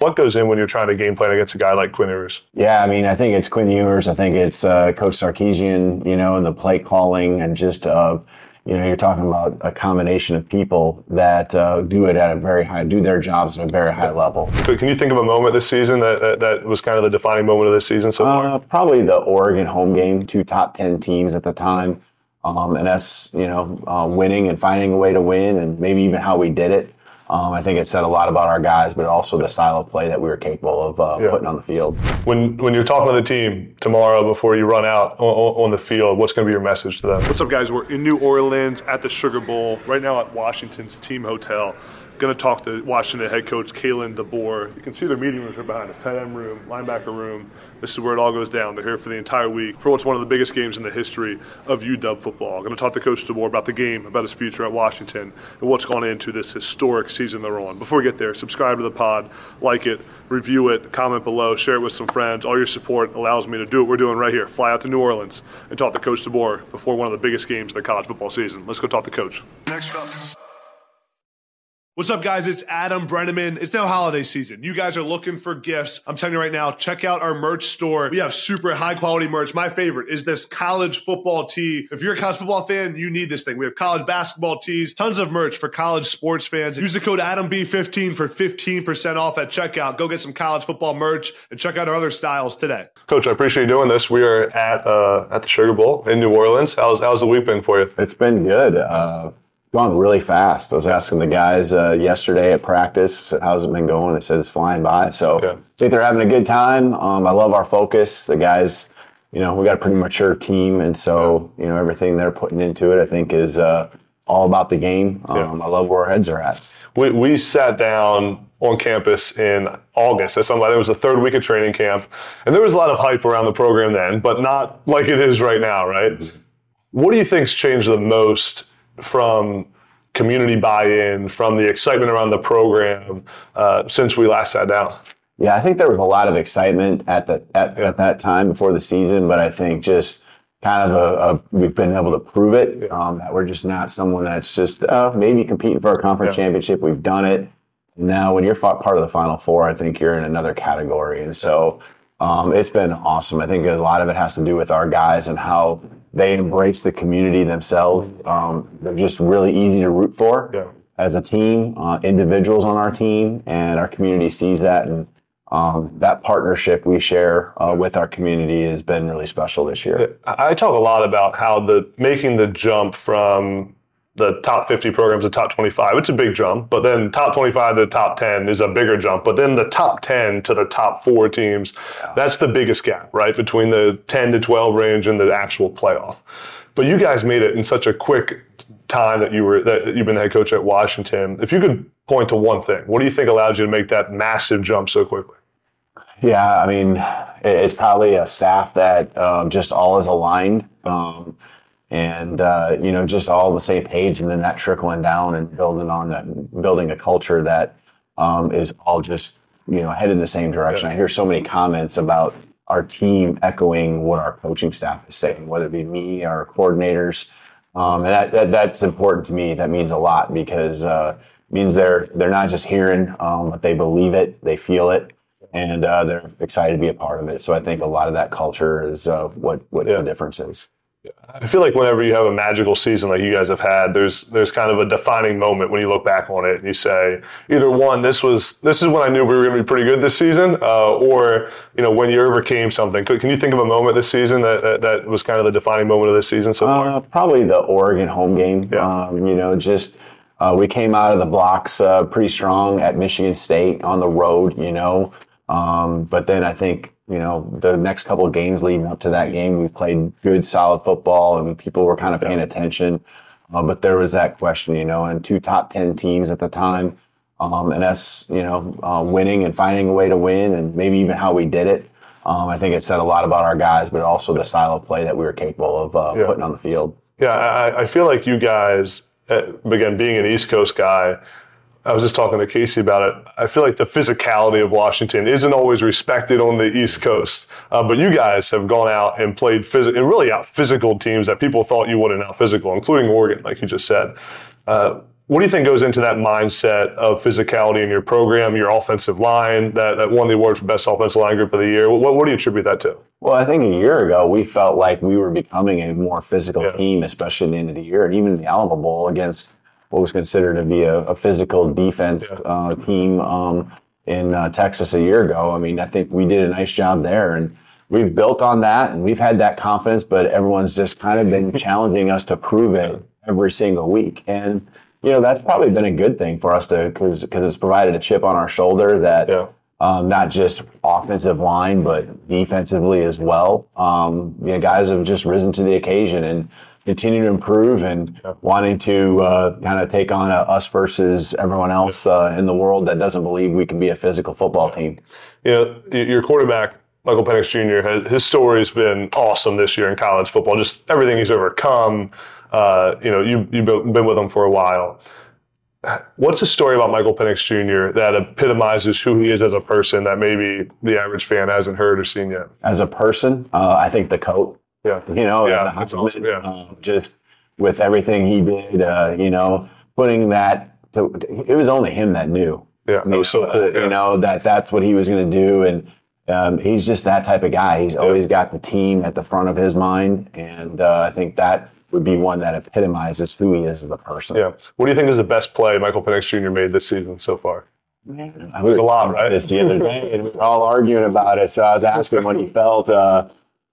What goes in when you're trying to game plan against a guy like Quinn Ewers? Yeah, I mean, I think it's Quinn Ewers. I think it's uh, Coach Sarkisian, you know, and the play calling and just, uh, you know, you're talking about a combination of people that uh, do it at a very high, do their jobs at a very high level. Can you think of a moment this season that, that, that was kind of the defining moment of this season so far? Uh, probably the Oregon home game, two top 10 teams at the time. Um, and us, you know, uh, winning and finding a way to win and maybe even how we did it. Um, I think it said a lot about our guys, but also the style of play that we were capable of uh, Yeah. putting on the field. When when you're talking to the team tomorrow before you run out on, on the field, what's going to be your message to them? What's up, guys? We're in New Orleans at the Sugar Bowl right now at Washington's team hotel. Going to talk to Washington head coach Kalen DeBoer. You can see their meeting rooms are behind us: tight end room, linebacker room. This is where it all goes down. They're here for the entire week for what's one of the biggest games in the history of UW football. Going to talk to Coach DeBoer about the game, about his future at Washington, and what's gone into this historic season they're on. Before we get there, subscribe to the pod, like it, review it, comment below, share it with some friends. All your support allows me to do what we're doing right here. Fly out to New Orleans and talk to Coach DeBoer before one of the biggest games of the college football season. Let's go talk to the Coach. Next up. What's up, guys? It's Adam Breneman. It's now holiday season. You guys are looking for gifts. I'm telling you right now, check out our merch store. We have super high quality merch. My favorite is this college football tee. If you're a college football fan, you need this thing. We have college basketball tees, tons of merch for college sports fans. Use the code AdamB15 for 15% off at checkout. Go get some college football merch and check out our other styles today. Coach, I appreciate you doing this. We are at uh, at the Sugar Bowl in New Orleans. How's, how's the week been for you? It's been good. Uh, gone really fast. I was asking the guys uh, yesterday at practice, said, how's it been going? They said it's flying by. So Yeah. I think they're having a good time. Um, I love our focus. The guys, you know, we got a pretty mature team, and so you know everything they're putting into it, I think, is uh, all about the game. Um, I love where our heads are at. We, we sat down on campus in August. That's something, it was the third week of training camp. And there was a lot of hype around the program then, but not like it is right now, right? What do you think's changed the most from community buy-in, from the excitement around the program uh, since we last sat down? Yeah, I think there was a lot of excitement at the at, at that time before the season, but I think just kind of a, a we've been able to prove it um, that we're just not someone that's just uh, maybe competing for a conference Yeah. championship. We've done it. Now, when you're part of the Final Four, I think you're in another category, and so um, it's been awesome. I think a lot of it has to do with our guys and how they embrace the community themselves. Um, they're just really easy to root for Yeah. as a team, uh, individuals on our team, and our community sees that. And um, that partnership we share uh, with our community has been really special this year. I I talk a lot about how the making the jump from the top 50 programs to top 25 it's a big jump but then top 25 to top 10 is a bigger jump but then the top 10 to the top four teams that's the biggest gap right between the 10 to 12 range and the actual playoff. But you guys made it in such a quick time that you were that you've been head coach at washington. If you could point to one thing what do you think allowed you to make that massive jump so quickly? Yeah, I mean, it's probably a staff that um, just all is aligned, um, and uh, you know, just all the same page, and then that trickling down and building on that, building a culture that um, is all just you know headed in the same direction. I hear so many comments about our team echoing what our coaching staff is saying, whether it be me, our coordinators, um, and that, that that's important to me. That means a lot because uh, it means they're they're not just hearing, um, but they believe it, they feel it and uh, they're excited to be a part of it. So I think a lot of that culture is uh, what what Yeah. the difference is. I feel like whenever you have a magical season like you guys have had, there's there's kind of a defining moment when you look back on it and you say either one, this was this is when I knew we were going to be pretty good this season, uh, or you know when you overcame something. Can you think of a moment this season that that, that was kind of the defining moment of this season so far? Uh, probably the Oregon home game. Yeah. Um, you know, just uh, we came out of the blocks uh, pretty strong at Michigan State on the road. You know, um, but then I think you know the next couple of games leading up to that game, we played good, solid football, and people were kind of paying attention. Uh, but there was that question, you know, and two top ten teams at the time, um, and us, you know, uh, winning and finding a way to win, and maybe even how we did it. Um, I think it said a lot about our guys, but also the style of play that we were capable of uh, Yeah. putting on the field. Yeah, I, I feel like you guys, uh, again, being an East Coast guy, I was just talking to Casey about it. I feel like the physicality of Washington isn't always respected on the East Coast, uh, but you guys have gone out and played phys- and really out physical teams that people thought you wouldn't out physical, including Oregon, like you just said. Uh, What do you think goes into that mindset of physicality in your program, your offensive line, that, that won the award for best offensive line group of the year? What, what do you attribute that to? Well, I think a year ago we felt like we were becoming a more physical yeah. team, especially at the end of the year, and even in the Alamo Bowl against what was considered to be a, a physical defense uh, team um, in uh, Texas a year ago. I mean, I think we did a nice job there, and we've built on that, and we've had that confidence. But everyone's just kind of been challenging us to prove it every single week, and you know, that's probably been a good thing for us to because because it's provided a chip on our shoulder that yeah. um, not just offensive line but defensively as well. Um, you know, guys have just risen to the occasion and continue to improve and wanting to uh, kind of take on a, us versus everyone else uh, in the world that doesn't believe we can be a physical football team. You know, your quarterback Michael Penix Jr. his story's been awesome this year in college football. Just everything he's overcome uh, you know, you, you've been with him for a while. What's a story about Michael Penix Jr. that epitomizes who he is as a person that maybe the average fan hasn't heard or seen yet? As a person, uh, I think the coat. Yeah. You know, yeah, that's awesome. Yeah. Uh, just with everything he did, uh, you know, putting that to, it was only him that knew. Yeah. It You, so cool. yeah. you know, that that's what he was going to do. And, um, he's just that type of guy. He's always got the team at the front of his mind, and uh, I think that would be one that epitomizes who he is as a person. Yeah. What do you think is the best play Michael Penix Jr. made this season so far? Man, I was a lot, right? This the other day, and we were all arguing about it. So I was asking what he felt. Uh,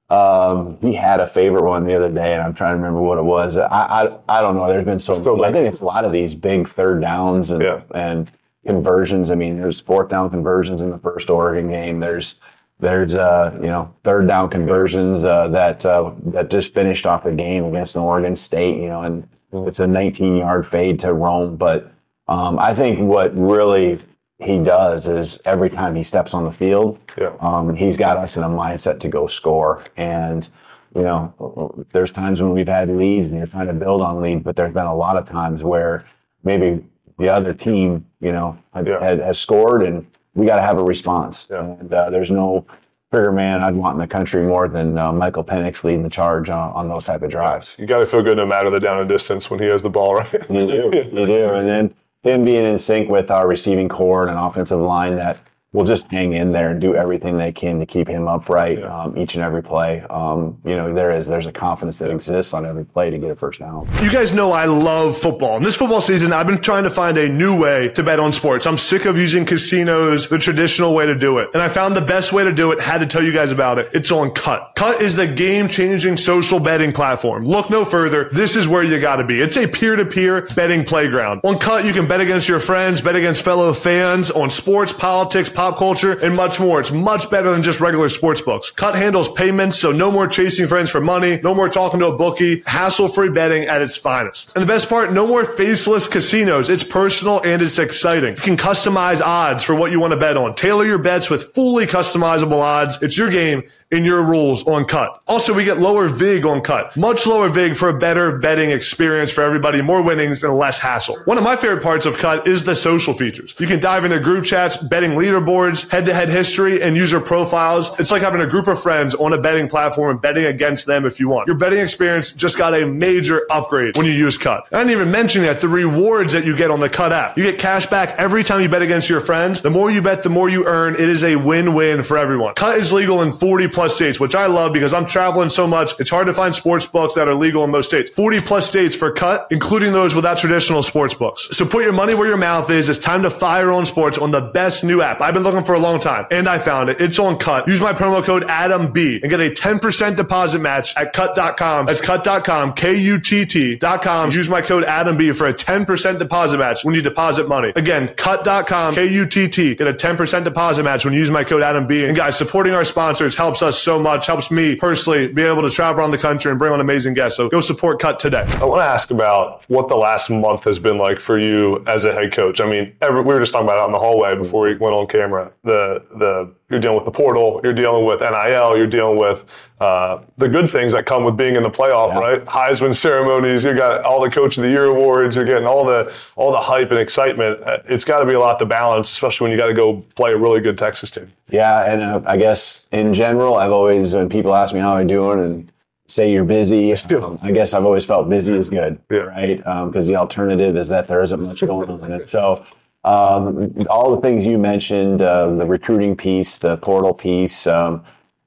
um, he had a favorite one the other day, and I'm trying to remember what it was. I I, I don't know. There's been so, so I think it's a lot of these big third downs and yeah. and conversions. I mean, there's fourth down conversions in the first Oregon game. There's there's uh, you know third down conversions uh, that uh, that just finished off the game against Oregon State. You know, and it's a 19 yard fade to Rome. But um, I think what really he does is every time he steps on the field, yeah. um, he's got us in a mindset to go score. And you know, there's times when we've had leads and you're trying to build on lead, but there's been a lot of times where maybe the other team, you know, had, yeah. had, has scored and we got to have a response. Yeah. And uh, there's no bigger man I'd want in the country more than uh, Michael Penix leading the charge on, on those type of drives. You got to feel good no matter the down and distance when he has the ball, right? you do, you do. And then him being in sync with our receiving corps and an offensive line that – will just hang in there and do everything they can to keep him upright yeah. um, each and every play. Um, you know, there is there's a confidence that exists on every play to get a first down. You guys know I love football. And this football season, I've been trying to find a new way to bet on sports. I'm sick of using casinos, the traditional way to do it. And I found the best way to do it, had to tell you guys about it. It's on Kutt. Kutt is the game-changing social betting platform. Look no further. This is where you gotta be. It's a peer-to-peer betting playground. On Kutt, you can bet against your friends, bet against fellow fans on sports, politics, politics, pop culture, and much more. It's much better than just regular sports books. Kutt handles payments, so no more chasing friends for money, no more talking to a bookie, hassle-free betting at its finest. And the best part, no more faceless casinos. It's personal and it's exciting. You can customize odds for what you want to bet on. Tailor your bets with fully customizable odds. It's your game in your rules on Kutt. Also, we get lower VIG on Kutt, Much lower VIG for a better betting experience for everybody, more winnings and less hassle. One of my favorite parts of Kutt is the social features. You can dive into group chats, betting leaderboards, head-to-head history, and user profiles. It's like having a group of friends on a betting platform and betting against them if you want. Your betting experience just got a major upgrade when you use Kutt. I didn't even mention yet the rewards that you get on the Kutt app. You get cash back every time you bet against your friends. The more you bet, the more you earn. It is a win-win for everyone. Kutt is legal in 40 plus states, which I love because I'm traveling so much. It's hard to find sports books that are legal in most states. 40 plus states for Kutt, including those without traditional sports books. So put your money where your mouth is. It's time to fire on sports on the best new app. I've been looking for a long time and I found it. It's on Kutt. Use my promo code AdamB and get a 10% deposit match at kutt.com. That's kutt.com, K-U-T-T.com. Use my code AdamB for a 10% deposit match when you deposit money. Again, kutt.com, K-U-T-T. Get a 10% deposit match when you use my code AdamB. And guys, supporting our sponsors helps us so much much, helps me personally be able to travel around the country and bring on amazing guests. So go support Kutt today. I want to ask about what the last month has been like for you as a head coach. I mean, every, we were just talking about it out in the hallway before we went on camera. The the you're dealing with the portal, you're dealing with NIL, you're dealing with uh, the good things that come with being in the playoff, yeah. right? Heisman ceremonies, you got all the Coach of the Year awards, you're getting all the all the hype and excitement. Uh, it's got to be a lot to balance, especially when you got to go play a really good Texas team. Yeah, and uh, I guess in general, I've always when people ask me how I'm doing, and say you're busy. Um, I guess I've always felt busy is good, Yeah. right? Because the alternative is that there isn't much going on. So, um, all the things you mentioned, uh, the recruiting piece, the portal piece, um,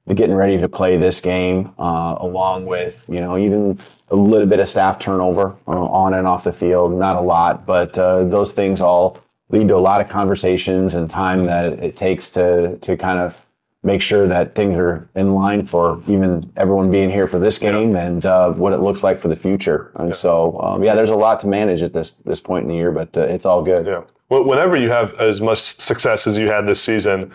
the getting ready to play this game, uh, along with you know even a little bit of staff turnover uh, on and off the field, not a lot, but uh, those things all lead to a lot of conversations and time that it takes to to kind of make sure that things are in line for even everyone being here for this game and uh, what it looks like for the future. And so, um, yeah, there's a lot to manage at this this point in the year, but uh, it's all good. Yeah. Well, whenever you have as much success as you had this season,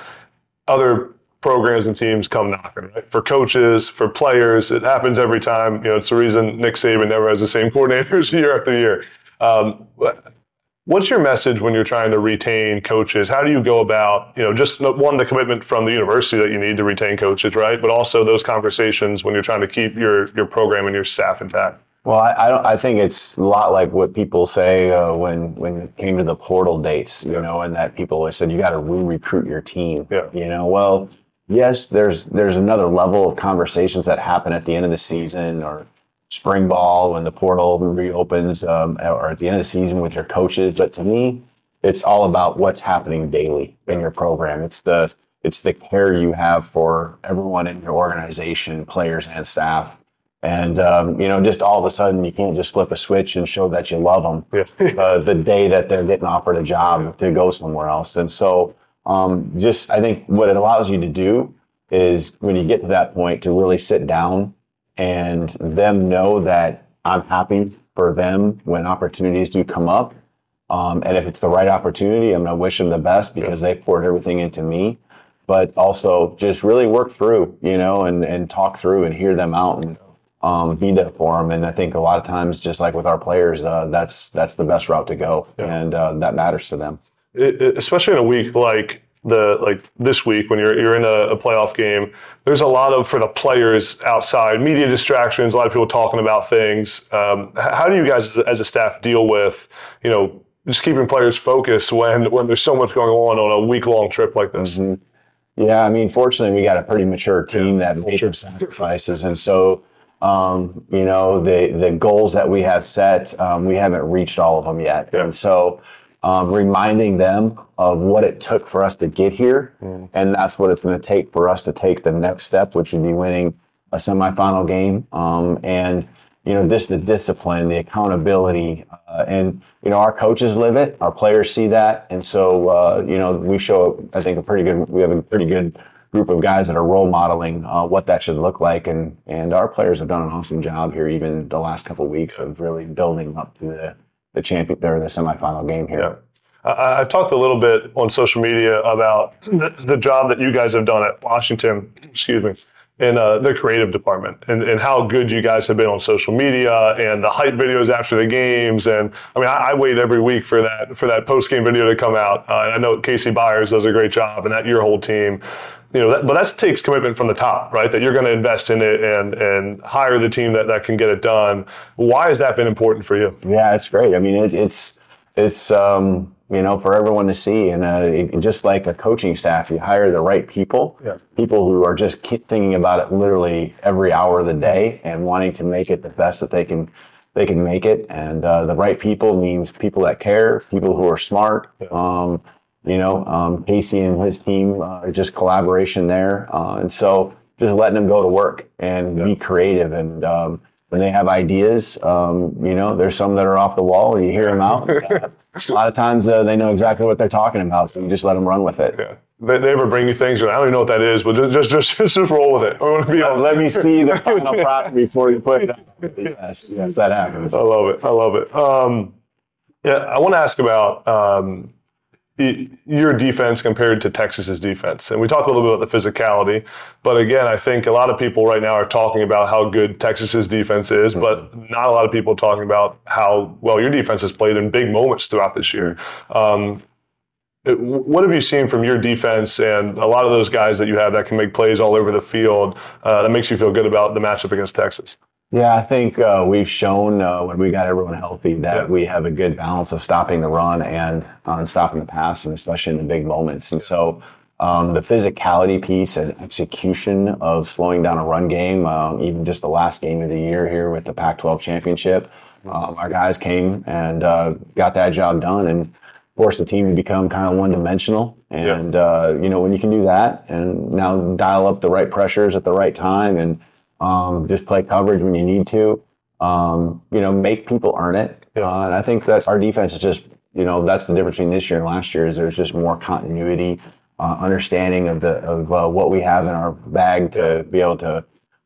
other programs and teams come knocking, right? For coaches, for players, it happens every time. You know, it's the reason Nick Saban never has the same coordinators year after year. Um, what's your message when you're trying to retain coaches? How do you go about, you know, just one, the commitment from the university that you need to retain coaches, right? But also those conversations when you're trying to keep your, your program and your staff intact. Well, I, I, don't. I think it's a lot like what people say uh, when when it came to the portal dates, you know, and that people always said you got to re-recruit your team. Yeah. You know, well, yes, there's there's another level of conversations that happen at the end of the season or spring ball when the portal reopens, um, or at the end of the season with your coaches. But to me, it's all about what's happening daily in your program. It's the it's the care you have for everyone in your organization, players and staff and um, you know, just all of a sudden, you can't just flip a switch and show that you love them yeah. uh, the day that they're getting offered a job to go somewhere else. And so, um, just I think what it allows you to do is when you get to that point to really sit down and them know that I'm happy for them when opportunities do come up. Um, and if it's the right opportunity, I'm going to wish them the best because yeah. they poured everything into me. But also just really work through, you know, and, and talk through and hear them out and um, be there for them. And I think a lot of times, just like with our players, uh, that's that's the best route to go, yeah. and uh, that matters to them. It, especially in a week like the like this week when you're you're in a, a, playoff game, there's a lot of for the players outside media distractions. A lot of people talking about things. Um, how do you guys as a staff deal with you know just keeping players focused when when there's so much going on on a week long trip like this? Mm-hmm. Yeah, I mean, fortunately, we got a pretty mature team yeah. that made sacrifices, and so um, you know, the the goals that we have set, um, we haven't reached all of them yet, yeah. and so um, reminding them of what it took for us to get here, mm. and that's what it's going to take for us to take the next step, which would be winning a semifinal game, um, and you know, just the discipline, the accountability, uh, and you know, our coaches live it, our players see that, and so uh, you know, we show, I think, a pretty good, we have a pretty good group of guys that are role modeling uh, what that should look like. And and our players have done an awesome job here, even the last couple of weeks of really building up to the the champion or the semifinal game here. Yeah. I, have talked a little bit on social media about the, the, job that you guys have done at Washington. Excuse me. In uh, the creative department, and, and how good you guys have been on social media, and the hype videos after the games, and I mean, I, I wait every week for that for that post game video to come out. Uh, and I know Casey Byers does a great job, and that your whole team you know, that, but that takes commitment from the top, right? That you're going to invest in it and and hire the team that, that can get it done. Why has that been important for you? Yeah, it's great. I mean, it, it's it's um, you know for everyone to see, and uh, it, just like a coaching staff, you hire the right people, yeah. people who are just keep thinking about it literally every hour of the day and wanting to make it the best that they can they can make it. And uh, the right people means people that care, people who are smart. Yeah. Um, you know, um, Casey and his team, uh, just collaboration there. Uh, and so just letting them go to work and yeah. be creative. And um, when they have ideas, um, you know, there's some that are off the wall and you hear them out. Uh, a lot of times uh, they know exactly what they're talking about. So you just let them run with it. Yeah. They, they ever bring you things, I don't even know what that is, but just just just, just roll with it. I want to be let me see the final product before you put it up. Yes, yes, that happens. I love it. I love it. Um, yeah, I want to ask about um, your defense compared to Texas's defense. And we talked a little bit about the physicality, but again, I think a lot of people right now are talking about how good Texas's defense is, mm-hmm. but not a lot of people are talking about how well your defense has played in big moments throughout this year. Um, what have you seen from your defense and a lot of those guys that you have that can make plays all over the field uh, that makes you feel good about the matchup against Texas? Yeah, I think uh, we've shown uh, when we got everyone healthy that yeah. we have a good balance of stopping the run and uh, stopping the pass, and especially in the big moments. And so um, the physicality piece and execution of slowing down a run game, um, even just the last game of the year here with the Pac-12 championship, um, our guys came and uh, got that job done and forced the team to become kind of one-dimensional. And yeah. uh, you know when you can do that and now dial up the right pressures at the right time and um, just play coverage when you need to, um, you know, make people earn it. Uh, and I think that our defense is just you know that's the difference between this year and last year is there's just more continuity uh, understanding of the of uh, what we have in our bag to be able to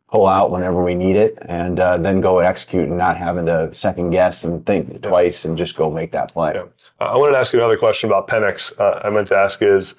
pull out whenever we need it, and uh, then go and execute and not having to second guess and think twice and just go make that play. Yeah. I wanted to ask you another question about Penix. Uh, I meant to ask is.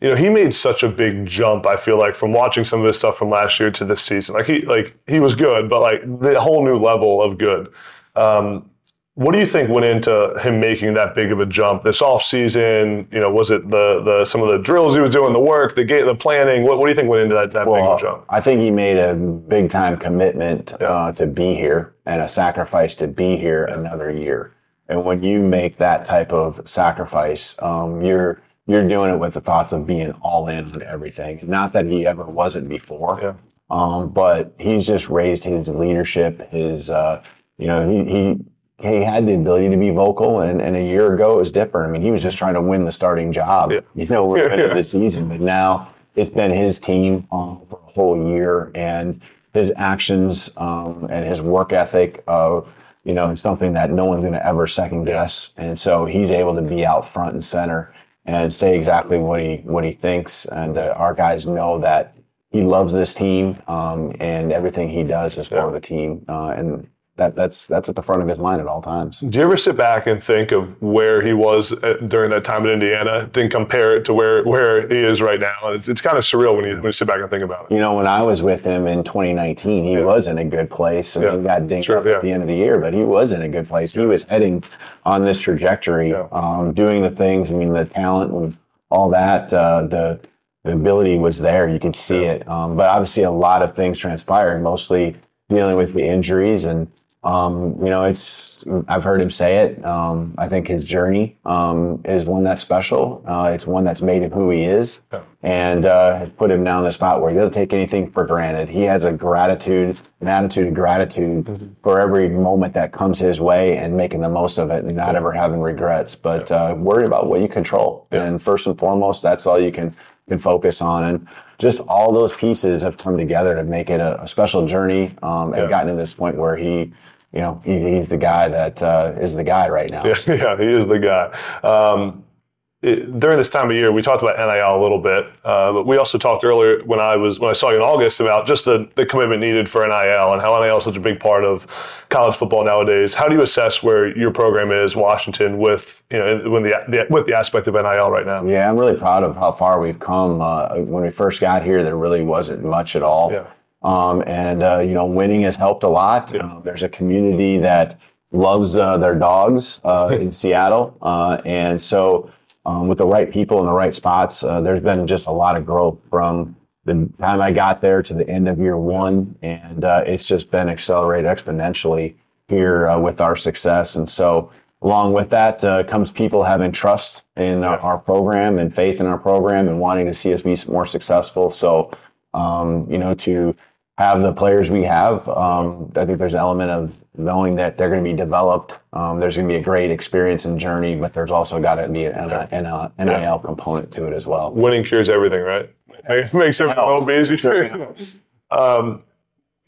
You know, he made such a big jump. I feel like from watching some of his stuff from last year to this season, like he, like he was good, but like the whole new level of good. Um, what do you think went into him making that big of a jump this offseason? You know, was it the the some of the drills he was doing, the work, the the planning? What, what do you think went into that, that well, big jump? I think he made a big time commitment yeah. uh, to be here and a sacrifice to be here yeah. another year. And when you make that type of sacrifice, um, you're you're doing it with the thoughts of being all in on everything. Not that he ever wasn't before, yeah. um, but he's just raised his leadership. His uh, you know he he he had the ability to be vocal, and, and a year ago it was different. I mean, he was just trying to win the starting job, yeah. you know, we're yeah, yeah. the season. But now it's been his team um, for a whole year, and his actions um, and his work ethic, uh, you know, is something that no one's going to ever second guess. And so he's able to be out front and center and say exactly what he what he thinks. And uh, our guys know that he loves this team, um, and everything he does is for the team. Uh, and that that's that's at the front of his mind at all times. Do you ever sit back and think of where he was at, during that time in Indiana, then compare it to where where he is right now? It's, it's, kind of surreal when you when you sit back and think about it. You know, when I was with him in 2019, he yeah. was in a good place, and yeah. he got dinged sure, up yeah. at the end of the year, but he was in a good place. He was heading on this trajectory, um, doing the things. I mean, the talent and all that, uh, the the ability was there. You could see it, um, but obviously a lot of things transpired, mostly dealing with the injuries and um, you know, it's I've heard him say it. Um, I think his journey um, is one that's special. Uh, it's one that's made him who he is, and uh, has put him down in a spot where he doesn't take anything for granted. He has a gratitude, an attitude of gratitude mm-hmm. for every moment that comes his way, and making the most of it, and not yeah. ever having regrets. But yeah. uh, worry about what you control, and first and foremost, that's all you can can focus on. And just all those pieces have come together to make it a, a special journey, um, and gotten to this point where he you know, he, he's the guy that uh, is the guy right now. Yeah, yeah, he is the guy. Um, it, during this time of year, we talked about NIL a little bit, uh, but we also talked earlier when I was when I saw you in August about just the, the commitment needed for NIL and how NIL is such a big part of college football nowadays. How do you assess where your program is, Washington, with you know when the, the with the aspect of NIL right now? Yeah, I'm really proud of how far we've come. Uh, when we first got here, there really wasn't much at all. Yeah. Um, and uh, you know, winning has helped a lot. Yeah. Uh, there's a community that loves uh, their dogs uh, in Seattle, uh, and so um, with the right people in the right spots, uh, there's been just a lot of growth from the time I got there to the end of year one, and it's just been accelerated exponentially here with our success. And so, along with that comes people having trust in our, our program and faith in our program and wanting to see us be more successful. So. Um, you know, to have the players we have. Um, I think there's an element of knowing that they're going to be developed. Um, there's going to be a great experience and journey, but there's also got to be an NIL, yeah. component to it as well. Winning cures everything, right? It makes everything a little easier. um,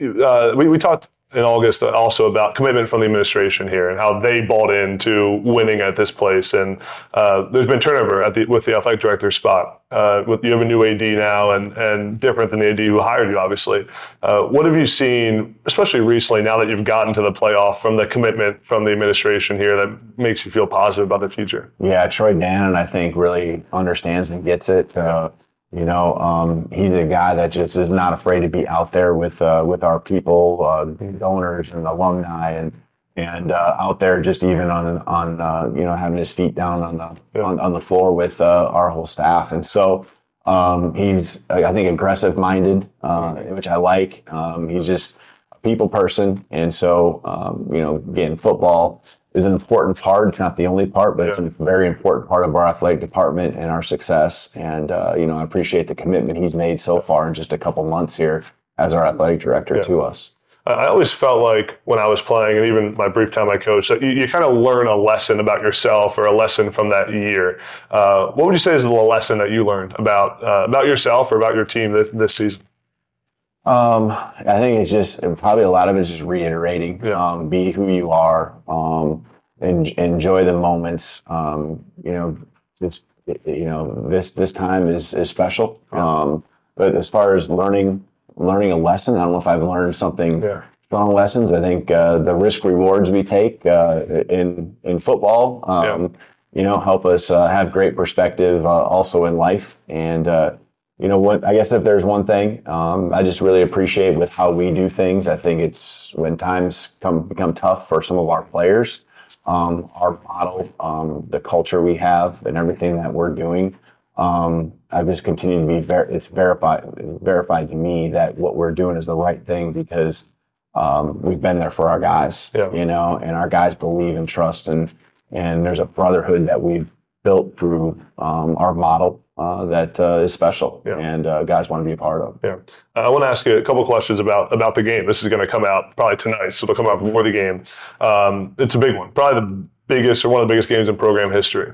uh, we, we talked in August also about commitment from the administration here and how they bought into winning at this place. And uh, there's been turnover at the, with the athletic director spot. Uh, with, you have a new AD now and, and different than the AD who hired you, obviously. Uh, what have you seen, especially recently, now that you've gotten to the playoff, from the commitment from the administration here that makes you feel positive about the future? Yeah, Troy Dannen, I think, really understands and gets it. Uh, you know, um, he's a guy that just is not afraid to be out there with uh, with our people, uh, donors and alumni, and and uh, out there just even on on uh, you know having his feet down on the on, on the floor with uh, our whole staff. And so um, he's I think aggressive minded, uh, which I like. Um, he's just a people person, and so um, you know, again, football is an important part. It's not the only part, but yeah. it's a very important part of our athletic department and our success. And uh, you know, I appreciate the commitment he's made so far in just a couple months here as our athletic director yeah. to us. I always felt like when I was playing, and even my brief time I coached, you, you kind of learn a lesson about yourself or a lesson from that year. Uh, what would you say is the lesson that you learned about uh, about yourself or about your team this, this season? Um, I think it's just probably a lot of it is just reiterating. Um, be who you are. Um, en- enjoy the moments. Um, you know, it's you know this this time is is special. Um, but as far as learning learning a lesson, I don't know if I've learned something. Yeah. Strong lessons. I think uh, the risk rewards we take uh, in in football, um, you know, help us uh, have great perspective uh, also in life and uh, you know what i guess if there's one thing um, i just really appreciate with how we do things i think it's when times come become tough for some of our players um, our model um, the culture we have and everything that we're doing um, i just continue to be ver- it's verified verified to me that what we're doing is the right thing because um, we've been there for our guys yeah. you know and our guys believe and trust and and there's a brotherhood that we've built through um, our model uh, that uh, is special yeah. and uh, guys want to be a part of. Yeah, uh, I want to ask you a couple questions about about the game. This is going to come out probably tonight, so it'll come out before the game. Um, it's a big one, probably the biggest or one of the biggest games in program history.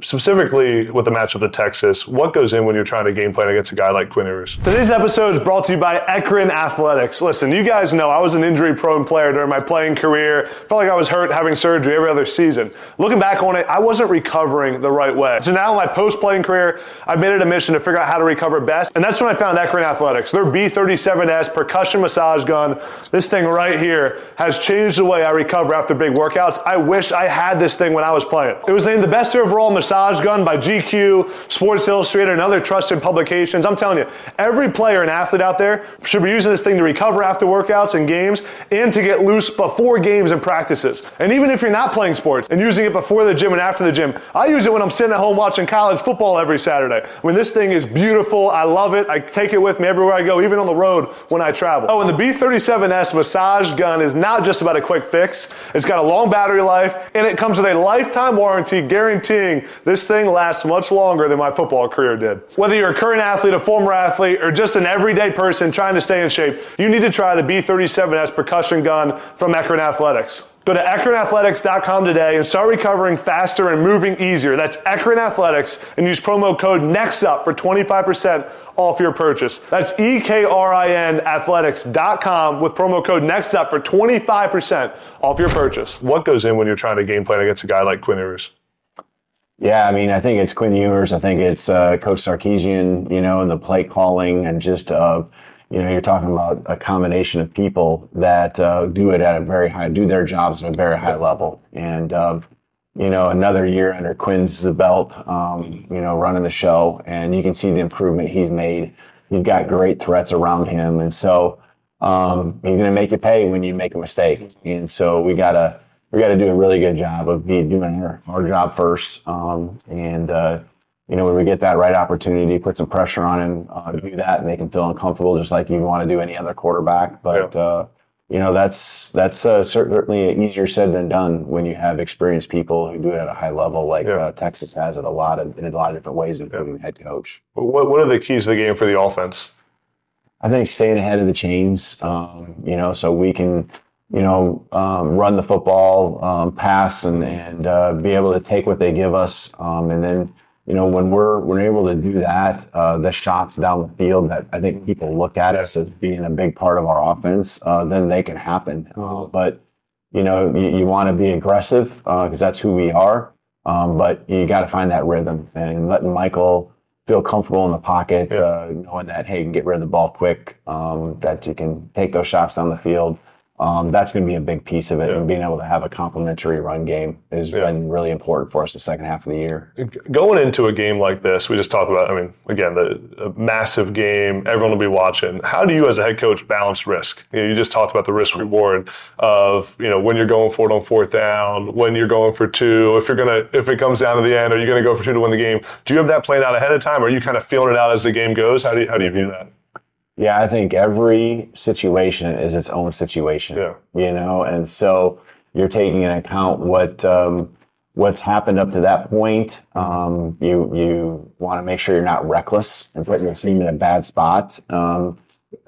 Specifically with the matchup to Texas, what goes in when you're trying to game plan against a guy like Quinn Ewers? Today's episode is brought to you by Ekrin Athletics. Listen, you guys know I was an injury prone player during my playing career. Felt like I was hurt having surgery every other season. Looking back on it, I wasn't recovering the right way. So now in my post playing career, I made it a mission to figure out how to recover best. And that's when I found Ekrin Athletics. Their B37S percussion massage gun, this thing right here, has changed the way I recover after big workouts. I wish I had this thing when I was playing. It was named the best overall massage gun by GQ, Sports Illustrated, and other trusted publications. I'm telling you, every player and athlete out there should be using this thing to recover after workouts and games and to get loose before games and practices. And even if you're not playing sports and using it before the gym and after the gym, I use it when I'm sitting at home watching college football every Saturday. Mean, this thing is beautiful. I love it. I take it with me everywhere I go, even on the road when I travel. Oh, and the B37S massage gun is not just about a quick fix. It's got a long battery life and it comes with a lifetime warranty guaranteeing this thing lasts much longer than my football career did. Whether you're a current athlete, a former athlete, or just an everyday person trying to stay in shape, you need to try the B37S percussion gun from Ekrin Athletics. Go to EkrinAthletics.com today and start recovering faster and moving easier. That's Ekrin Athletics and use promo code NEXTUP for 25% off your purchase. That's E-K-R-I-N athletics.com with promo code NEXTUP for 25% off your purchase. What goes in when you're trying to game plan against a guy like Quinn Ewers? Yeah, I mean, I think it's Quinn Ewers. I think it's uh, Coach Sarkisian, you know, and the play calling and just, uh, you know, you're talking about a combination of people that uh, do it at a very high, do their jobs at a very high level. And, uh, you know, another year under Quinn's belt, um, you know, running the show, and you can see the improvement he's made. He's got great threats around him. And so um, he's going to make you pay when you make a mistake. And so we got to, we got to do a really good job of doing our, our job first. Um, and, uh, you know, when we get that right opportunity, put some pressure on him uh, to do that and make him feel uncomfortable, just like you want to do any other quarterback. But, yeah. uh, you know, that's, that's uh, certainly easier said than done when you have experienced people who do it at a high level, like yeah. Uh, Texas has it a lot of, in a lot of different ways, including yeah. head coach. What, what are the keys to the game for the offense? I think staying ahead of the chains, um, you know, so we can, you know, um, run the football, um, pass, and and uh, be able to take what they give us, um, and then you know when we're we're able to do that, uh, the shots down the field that I think people look at us as being a big part of our offense, uh, then they can happen. Uh, but you know, you, you want to be aggressive because uh, that's who we are, um, but you got to find that rhythm and letting Michael feel comfortable in the pocket, yeah. uh, knowing that hey, you can get rid of the ball quick, um, that you can take those shots down the field. Um, that's going to be a big piece of it. Yeah. And being able to have a complementary run game has yeah. been really important for us the second half of the year. Going into a game like this, we just talked about, I mean, again, the massive game, everyone will be watching. How do you, as a head coach, balance risk? You, know, you just talked about the risk reward of, you know, when you're going for it on fourth down, when you're going for two, if you're going to, if it comes down to the end, are you going to go for two to win the game? Do you have that planned out ahead of time or are you kind of feeling it out as the game goes? How do you, how do you view that? Yeah, I think every situation is its own situation. Yeah. You know, and so you're taking into account what um, what's happened up to that point. Um, you you want to make sure you're not reckless and putting your team in a bad spot um,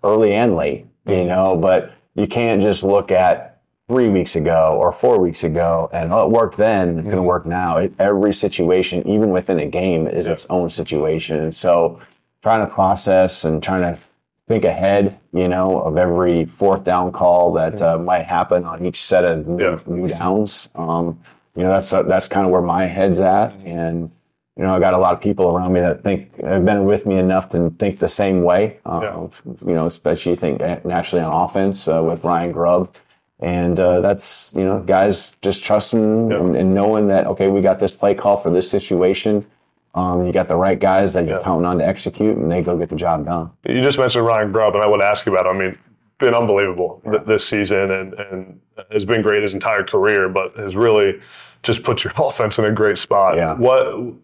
early and late. You know, but you can't just look at three weeks ago or four weeks ago and oh, it worked then. It's going to work now. It, every situation, even within a game, is its own situation. And so, trying to process and trying to think ahead, you know, of every fourth down call that uh, might happen on each set of new, Yeah. new downs. Um, you know, that's that's kind of where my head's at, and you know, I got a lot of people around me that think have been with me enough to think the same way. Uh, Yeah. You know, especially think naturally on offense uh, with Ryan Grubb. And uh, that's you know guys just trusting Yeah. and, and knowing that okay we got this play call for this situation. Um, you got the right guys that you're Yeah. counting on to execute, and they go get the job done. You just mentioned Ryan Grubb, and I want to ask you about him. I mean, been unbelievable th- this season, and, and has been great his entire career, but has really just put your offense in a great spot. Yeah. What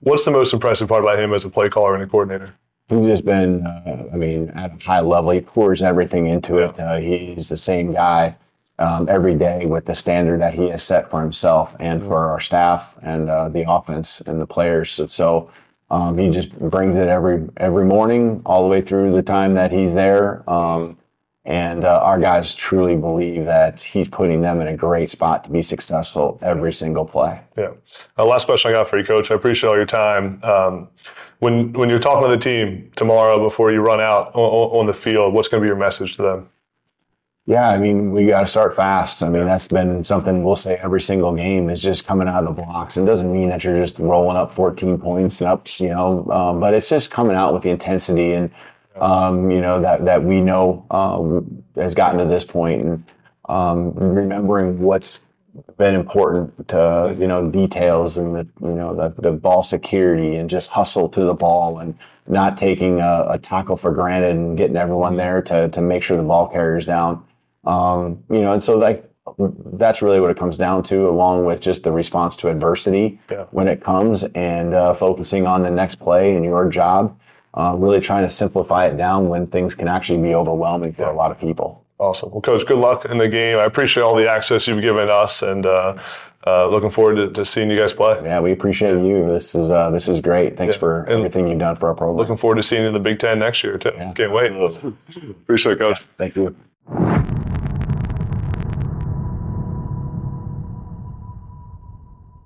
What's the most impressive part about him as a play caller and a coordinator? He's just been, uh, I mean, at a high level. He pours everything into it. Uh, he's the same guy um, every day with the standard that he has set for himself and for our staff and uh, the offense and the players. So, so um, he just brings it every every morning, all the way through the time that he's there. Um, and uh, our guys truly believe that he's putting them in a great spot to be successful every single play. Yeah. Uh, last question I got for you, Coach. I appreciate all your time. Um, when when you're talking to the team tomorrow before you run out on, on the field, what's going to be your message to them? Yeah, I mean, we got to start fast. I mean, that's been something we'll say every single game is just coming out of the blocks. It doesn't mean that you're just rolling up 14 points and up, you know, um, but it's just coming out with the intensity and, um, you know, that, that we know um, has gotten to this point and um, remembering what's been important to, you know, details and the, you know, the, the ball security and just hustle to the ball and not taking a, a tackle for granted and getting everyone there to, to make sure the ball carrier's down. Um, you know, and so like that's really what it comes down to, along with just the response to adversity Yeah. when it comes and uh, focusing on the next play and your job. Uh, really trying to simplify it down when things can actually be overwhelming for a lot of people. Awesome. Well, Coach, good luck in the game. I appreciate all the access you've given us, and uh, uh, looking forward to, to seeing you guys play. Yeah, we appreciate you. This is uh, this is great. Thanks for And- everything you've done for our program. Looking forward to seeing you in the Big Ten next year too. Can't wait. Appreciate it, Coach. Thank you.